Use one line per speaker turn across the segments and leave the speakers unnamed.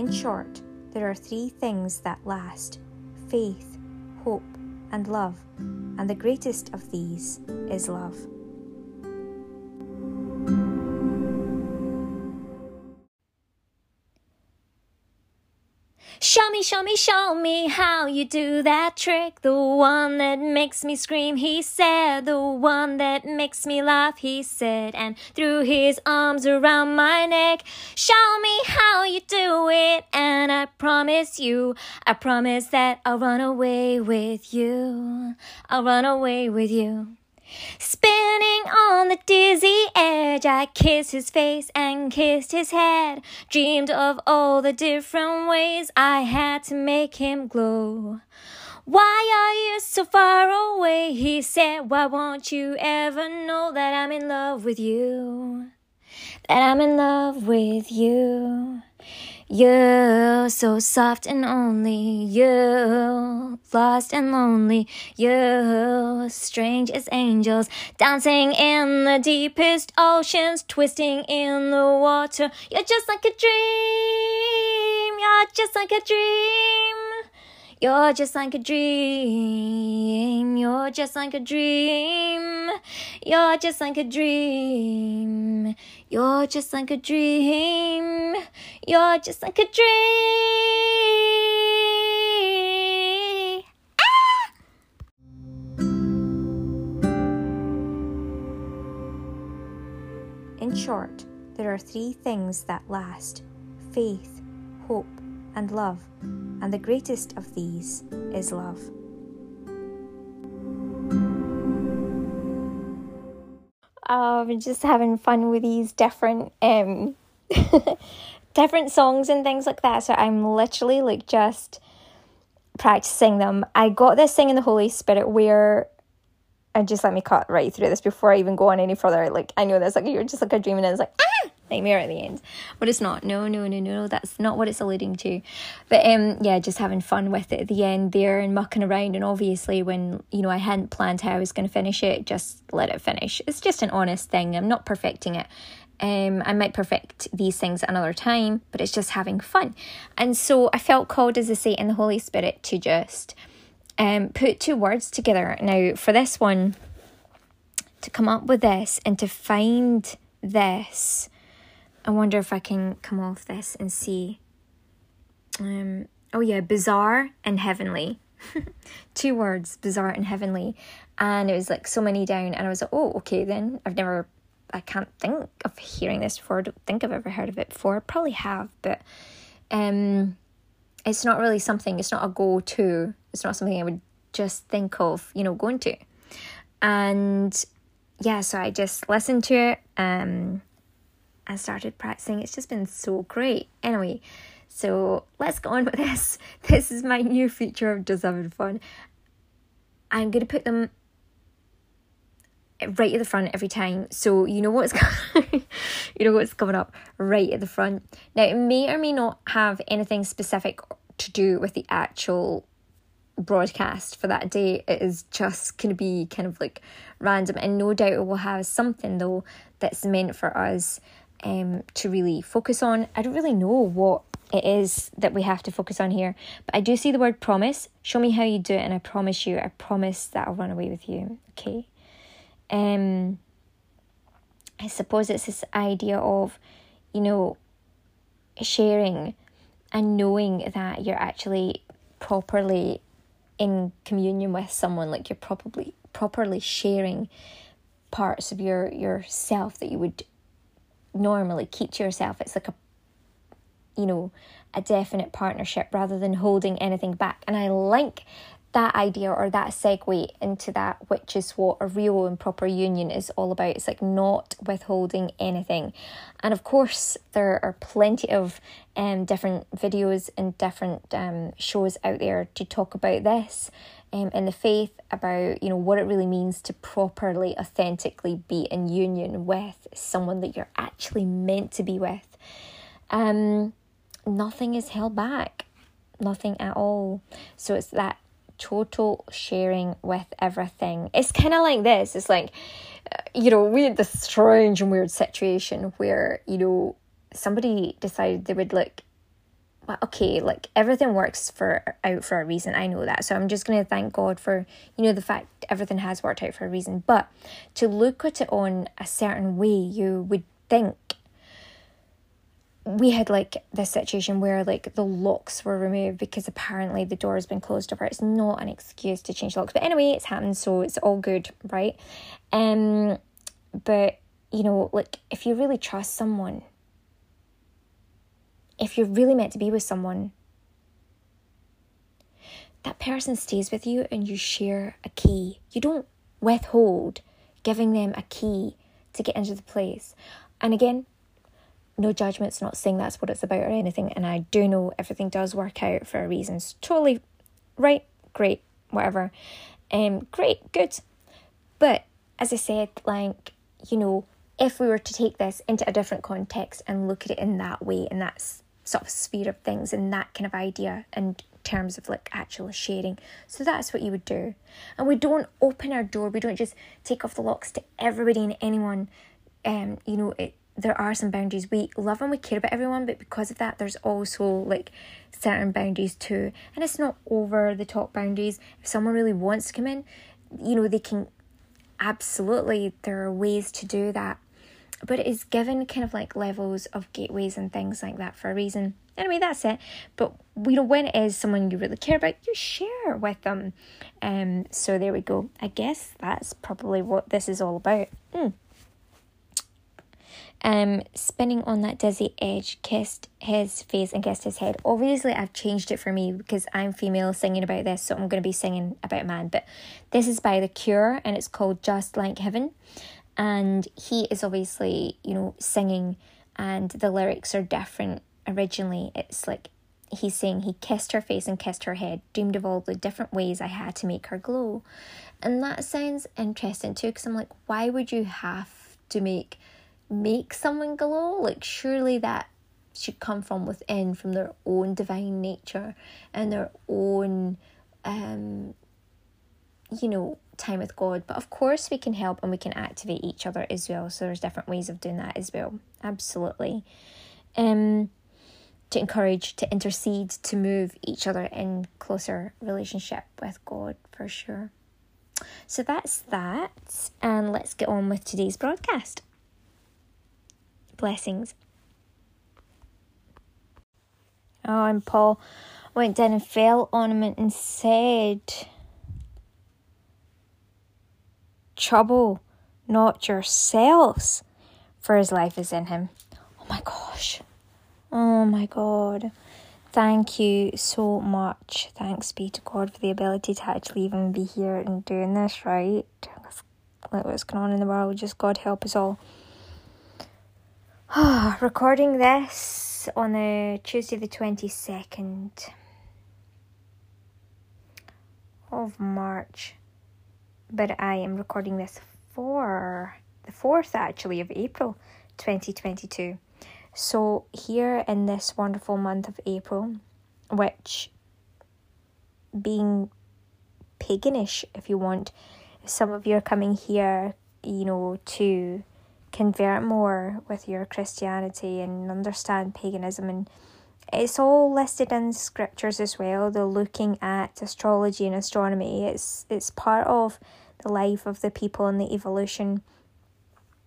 In short, there are three things that last faith, hope, and love, and the greatest of these is love.
Show me, show me how you do that trick. The one that makes me scream, he said. The one that makes me laugh, he said. And threw his arms around my neck. Show me how you do it. And I promise you, I promise that I'll run away with you. I'll run away with you. Spinning on the dizzy edge, I kissed his face and kissed his head. Dreamed of all the different ways I had to make him glow. Why are you so far away? He said, Why won't you ever know that I'm in love with you? That I'm in love with you. You're so soft and only you, lost and lonely. You, strange as angels, dancing in the deepest oceans, twisting in the water. You're just like a dream. You're just like a dream. You're just like a dream. You're just like a dream. You're just like a dream. You're just like a dream. You're just like a dream. Ah!
In short, there are three things that last faith, hope, and love, and the greatest of these is love.
Um, just having fun with these different um different songs and things like that. So I'm literally like just practicing them. I got this thing in the Holy Spirit where and just let me cut right through this before I even go on any further. Like I know this, like you're just like a dream, and it's like ah nightmare at the end, but it's not. No, no, no, no, that's not what it's alluding to. But um, yeah, just having fun with it at the end there and mucking around. And obviously, when you know I hadn't planned how I was going to finish it, just let it finish. It's just an honest thing. I'm not perfecting it. Um, I might perfect these things another time, but it's just having fun. And so I felt called, as I say, in the Holy Spirit to just um, put two words together. Now, for this one, to come up with this and to find this I wonder if I can come off this and see. Um, oh yeah, bizarre and heavenly. Two words, bizarre and heavenly. And it was like so many down, and I was like, oh, okay, then. I've never, I can't think of hearing this before. I don't think I've ever heard of it before. I probably have, but um, it's not really something, it's not a go to. It's not something I would just think of, you know, going to. And yeah, so I just listened to it. Um, I started practicing. It's just been so great. Anyway, so let's go on with this. This is my new feature of Just Having Fun. I'm to put them right at the front every time so you know what's you know what's coming up right at the front now it may or may not have anything specific to do with the actual broadcast for that day it is just to be kind of like random and no doubt it will have something though that's meant for us um, to really focus on. I don't really know what it is that we have to focus on here, but I do see the word promise. Show me how you do it, and I promise you, I promise that I'll run away with you. Okay. Um, I suppose it's this idea of, you know, sharing and knowing that you're actually properly in communion with someone, like you're probably properly sharing parts of your yourself that you would normally keep to yourself. It's like a, you know, a definite partnership rather than holding anything back. And I like that idea or that segue into that, which is what a real and proper union is all about. It's like not withholding anything. And of course, there are plenty of um, different videos and different um, shows out there to talk about this um, in the faith about you know what it really means to properly authentically be in union with someone that you're actually meant to be with. Um nothing is held back. Nothing at all. So it's that total sharing with everything. It's kind of like this. It's like uh, you know we had this strange and weird situation where you know somebody decided they would well, okay, like everything works for out for a reason. I know that. So I'm just gonna thank God for, you know, the fact everything has worked out for a reason. But to look at it on a certain way, you would think we had like this situation where like the locks were removed because apparently the door has been closed over. It's not an excuse to change locks. But anyway, it's happened, so it's all good, right? Um but you know, like if you really trust someone, if you're really meant to be with someone, that person stays with you and you share a key. You don't withhold giving them a key to get into the place. And again, no judgments, not saying that's what it's about or anything. And I do know everything does work out for a reason. It's totally right, great, whatever. Um, great, good. But as I said, like, you know, if we were to take this into a different context and look at it in that way, and that sort of sphere of things, and that kind of idea, in terms of like actual sharing. So that's what you would do. And we don't open our door, we don't just take off the locks to everybody and anyone. Um, you know, it there are some boundaries. We love and we care about everyone, but because of that, there's also like certain boundaries too. And it's not over the top boundaries. If someone really wants to come in, you know, they can absolutely, there are ways to do that. But it is given kind of like levels of gateways and things like that for a reason. Anyway, that's it. But you know, when it is someone you really care about, you share with them. Um, so there we go. I guess that's probably what this is all about. Mm um, spinning on that dizzy edge, kissed his face and kissed his head. Obviously, I've changed it for me because I'm female singing about this, so I'm going to be singing about a man. But this is by The Cure and it's called Just Like Heaven. And he is obviously, you know, singing, and the lyrics are different originally. It's like he's saying he kissed her face and kissed her head, doomed of all the different ways I had to make her glow. And that sounds interesting too, because I'm like, why would you have to make make someone glow. Like, surely that should come from within, from their own divine nature and their own, um, you know, time with God. But of course, we can help and we can activate each other as well. So there's different ways of doing that as well. Absolutely. Um, to encourage, to intercede, to move each other in closer relationship with God for sure. So that's that, and let's get on with today's broadcast. Blessings. Oh, and Paul went down and fell on him and said, Trouble not yourselves, for his life is in him. Oh my gosh. Oh my God. Thank you so much. Thanks be to God for the ability to actually even be here and doing this, right? Like what's going on in the world, just God help us all. recording this on the Tuesday the 22nd of March, but I am recording this for the 4th actually of April 2022. So, here in this wonderful month of April, which being paganish, if you want, some of you are coming here, you know, to convert more with your Christianity and understand paganism and it's all listed in scriptures as well. The looking at astrology and astronomy. It's it's part of the life of the people and the evolution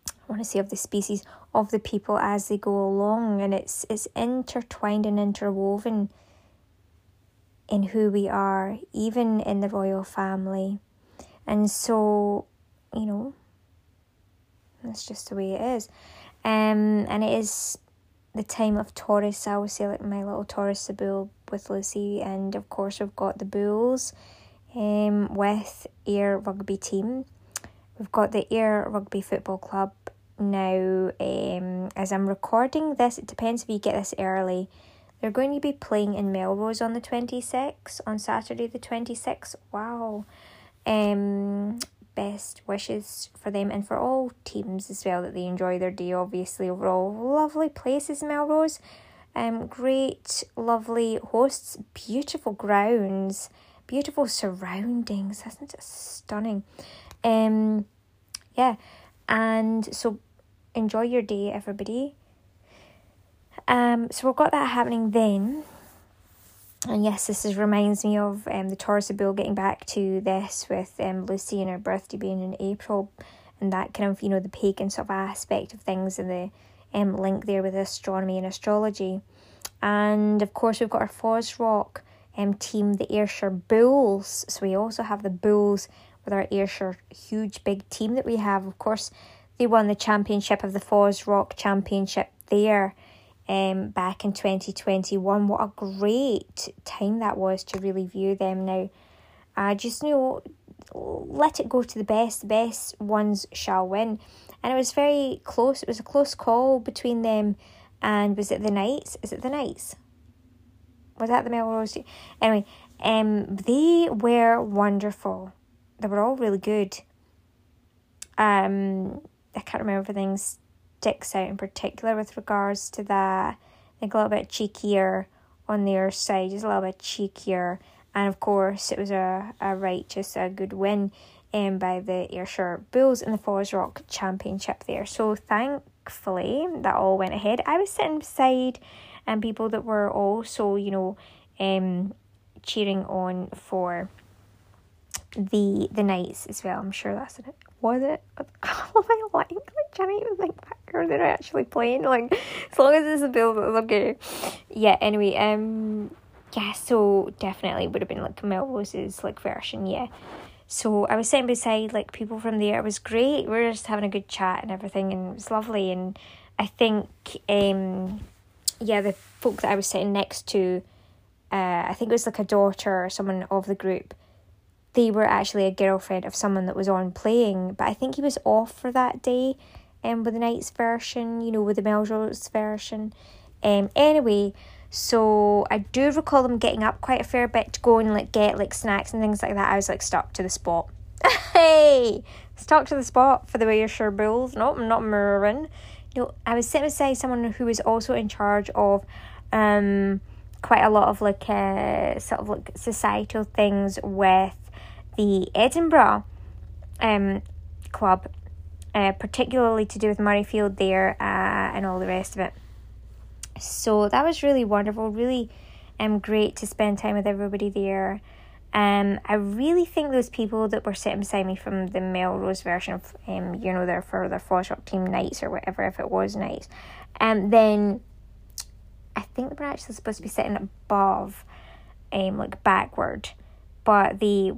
I want to say of the species of the people as they go along and it's it's intertwined and interwoven in who we are, even in the royal family. And so, you know, that's just the way it is. Um, and it is the time of Taurus. I would say like my little Taurus the bull with Lucy, and of course we've got the Bulls, um, with Ayr Rugby team. We've got the Ayr Rugby Football Club now. Um, as I'm recording this, it depends if you get this early. They're going to be playing in Melrose on the 26th, on Saturday the 26th. Wow. Um, best wishes for them and for all teams as well that they enjoy their day. Obviously, overall, lovely places, Melrose. Um, great, lovely hosts, beautiful grounds, beautiful surroundings. Isn't it stunning? Um, yeah, and so enjoy your day, everybody. Um, so we've got that happening then.
And yes, this is reminds me of um, the Taurus Bull getting back to this with um, Lucy and her birthday being in April, and that kind of you know the pagan sort of aspect of things and the um, link there with astronomy and astrology, and of course we've got our Fosroc um, team, the Ayrshire Bulls. So we also have the Bulls with our Ayrshire huge big team that we have. Of course, they won the championship of the Fosroc Championship there um, back in 2021. What a great time that was to really view them now. I just know let it go to the best. The best ones shall win. And it was very close. It was a close call between them and was it the Knights? Is it the Knights? Was that the Melrose? Anyway, um, they were wonderful. They were all really good. Um, I can't remember everything sticks out in particular with regards to that. I think a little bit cheekier on their side, just a little bit cheekier. And of course, it was a, a righteous, a good win um, by the Ayrshire Bulls in the Fosroc Championship there. So thankfully, that all went ahead. I was sitting beside and people that were also, you know, um, cheering on for the the Knights as well. I'm sure that's it. Was it? Like? Like, can I even think? Or they're actually playing? Like, as long as it's available, okay. Yeah. Anyway, um, yeah. So definitely would have been like Melrose's like version. Yeah. So I was sitting beside like people from there. It was great. We were just having a good chat and everything, and it was lovely. And I think um yeah, the folk that I was sitting next to, uh, I think it was like a daughter or someone of the group. They were actually a girlfriend of someone that was on playing, but I think he was off for that day, um, with the Knights version, you know, with the Melrose version. Um, anyway, so I do recall them getting up quite a fair bit to go and like get like snacks and things like that. I was like stuck to the spot. hey, stuck to the spot for the Ayrshire Bulls. Nope, I'm not mirroring know, I was sitting beside someone who was also in charge of um quite a lot of like uh, sort of like societal things with the Edinburgh um club, uh, particularly to do with Murrayfield there uh, and all the rest of it. So that was really wonderful, really um great to spend time with everybody there. Um, I really think those people that were sitting beside me from the Melrose version of, um, you know, their for their Fosroc team Knights or whatever, if it was Knights, um, then I think they were actually supposed to be sitting above, um, like backward, but they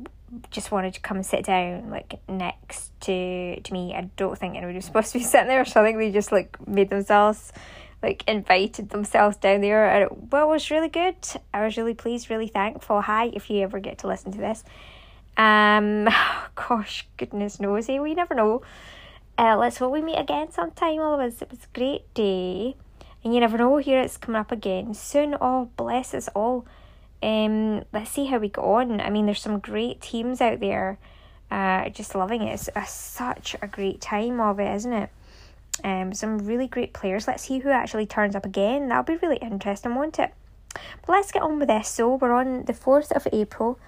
just wanted to come and sit down like next to to me. I don't think anybody was supposed to be sitting there, so I think they just like made themselves like invited themselves down there and it, well, it was really good. I was really pleased, really thankful. Hi, if you ever get to listen to this. Um, gosh, goodness knows, eh? We never know. Uh, let's hope we meet again sometime. Us. It was a great day, and you never know. Here it's coming up again soon. Oh, bless us all. Um, let's see how we go on. I mean, there's some great teams out there. Uh, just loving it. It's a, such a great time of it, isn't it? um, some really great players. Let's see who actually turns up again. That'll be really interesting, won't it? But let's get on with this. So we're on the 4th of April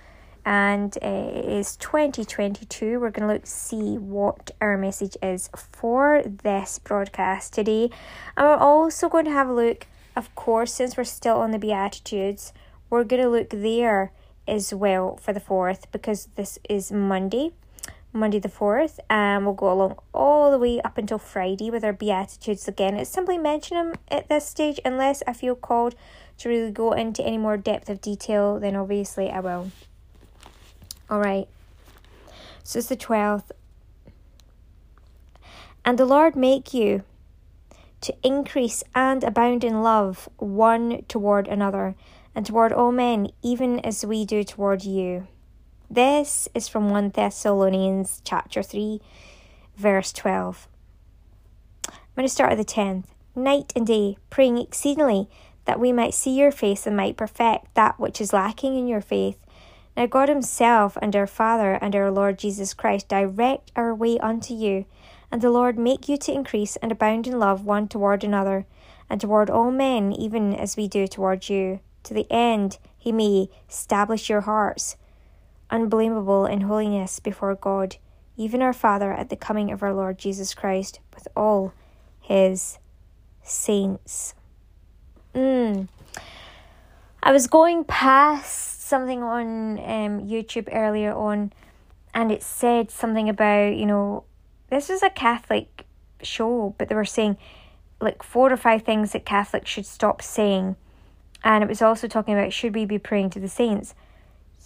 and uh, it is 2022. We're going to look see what our message is for this broadcast today. And we're also going to have a look, of course, since we're still on the Beatitudes, we're going to look there as well for the 4th because this is Monday. Monday the 4th, and we'll go along all the way up until Friday with our Beatitudes again. It's simply mention them at this stage, unless I feel called to really go into any more depth of detail, then obviously I will. Alright, so it's the 12th. And the Lord make you to increase and abound in love one toward another, and toward all men, even as we do toward you this is from 1 Thessalonians chapter 3, verse 12. I'm going to start at the 10th. Night and day, praying exceedingly that we might see your face and might perfect that which is lacking in your faith. Now, God Himself and our Father and our Lord Jesus Christ direct our way unto you, and the Lord make you to increase and abound in love one toward another, and toward all men, even as we do toward you, to the end He may establish your hearts unblameable in holiness before God, even our Father, at the coming of our Lord Jesus Christ with all his saints. Mm. I was going past something on um, YouTube earlier on, and it said something about, you know, this was a Catholic show, but they were saying like four or five things that Catholics should stop saying. And it was also talking about should we be praying to the saints?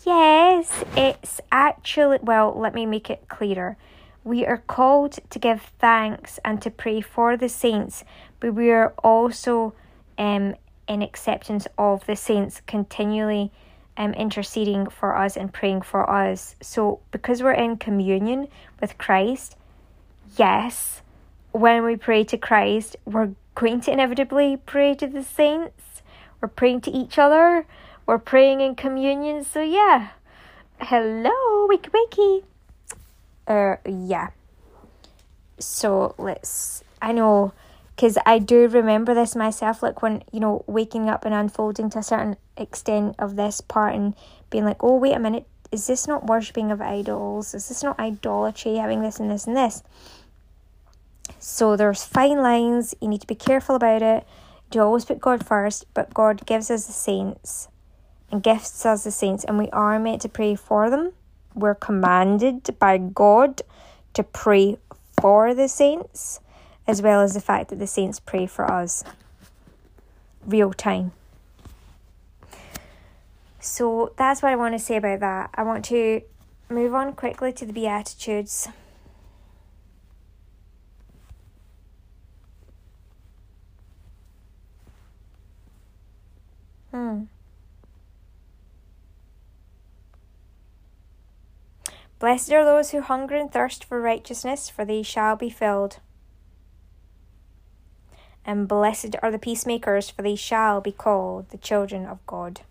Yes, it's actually, well, let me make it clearer. We are called to give thanks and to pray for the saints, but we are also um, in acceptance of the saints continually um, interceding for us and praying for us. So, because we're in communion with Christ, yes, when we pray to Christ, we're going to inevitably pray to the saints. We're praying to each other. We're praying in communion. So, yeah. Hello, wiki wiki. Uh, yeah. So, let's. I know, because I do remember this myself, like when, you know, waking up and unfolding to a certain extent of this part and being like, oh, wait a minute, is this not worshipping of idols? Is this not idolatry, having this and this and this? So there's fine lines, you need to be careful about it. You always put God first, but God gives us the saints and gifts us the saints, and we are meant to pray for them. We're commanded by God to pray for the saints, as well as the fact that the saints pray for us. Real time. So that's what I want to say about that. I want to move on quickly to the Beatitudes. Blessed are those who hunger and thirst for righteousness, for they shall be filled. And blessed are the peacemakers, for they shall be called the children of God.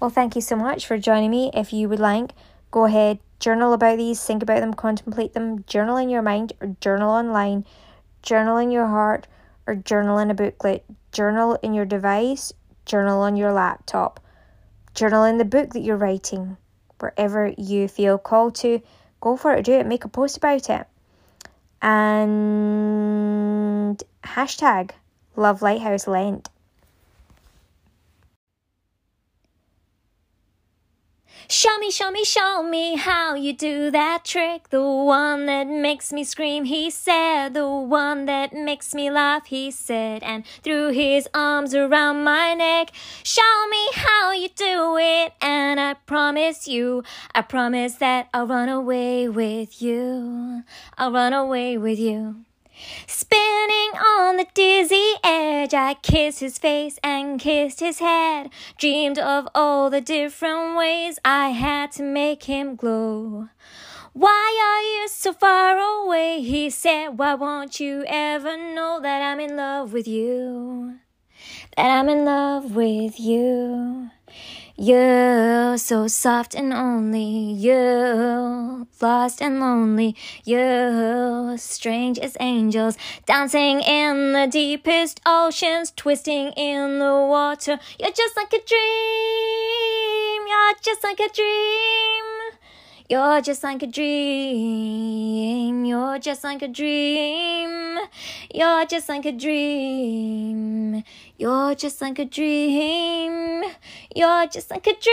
Well, thank you so much for joining me. If you would like, go ahead, journal about these, think about them, contemplate them, journal in your mind or journal online, journal in your heart or journal in a booklet, journal in your device, journal on your laptop, journal in the book that you're writing, wherever you feel called to, go for it, do it, make a post about it. And hashtag Love Lighthouse Lent.
Show me, show me, show me how you do that trick. The one that makes me scream, he said. The one that makes me laugh, he said. And threw his arms around my neck. Show me how you do it. And I promise you, I promise that I'll run away with you. I'll run away with you. Spinning on the dizzy edge, I kissed his face and kissed his head. Dreamed of all the different ways I had to make him glow. Why are you so far away? He said, Why won't you ever know that I'm in love with you? That I'm in love with you. You so soft and only you, lost and lonely you, strange as angels, dancing in the deepest oceans, twisting in the water. You're just like a dream, you're just like a dream. You're just like a dream. You're just like a dream. You're just like a dream. You're just like a dream. You're just like a dream.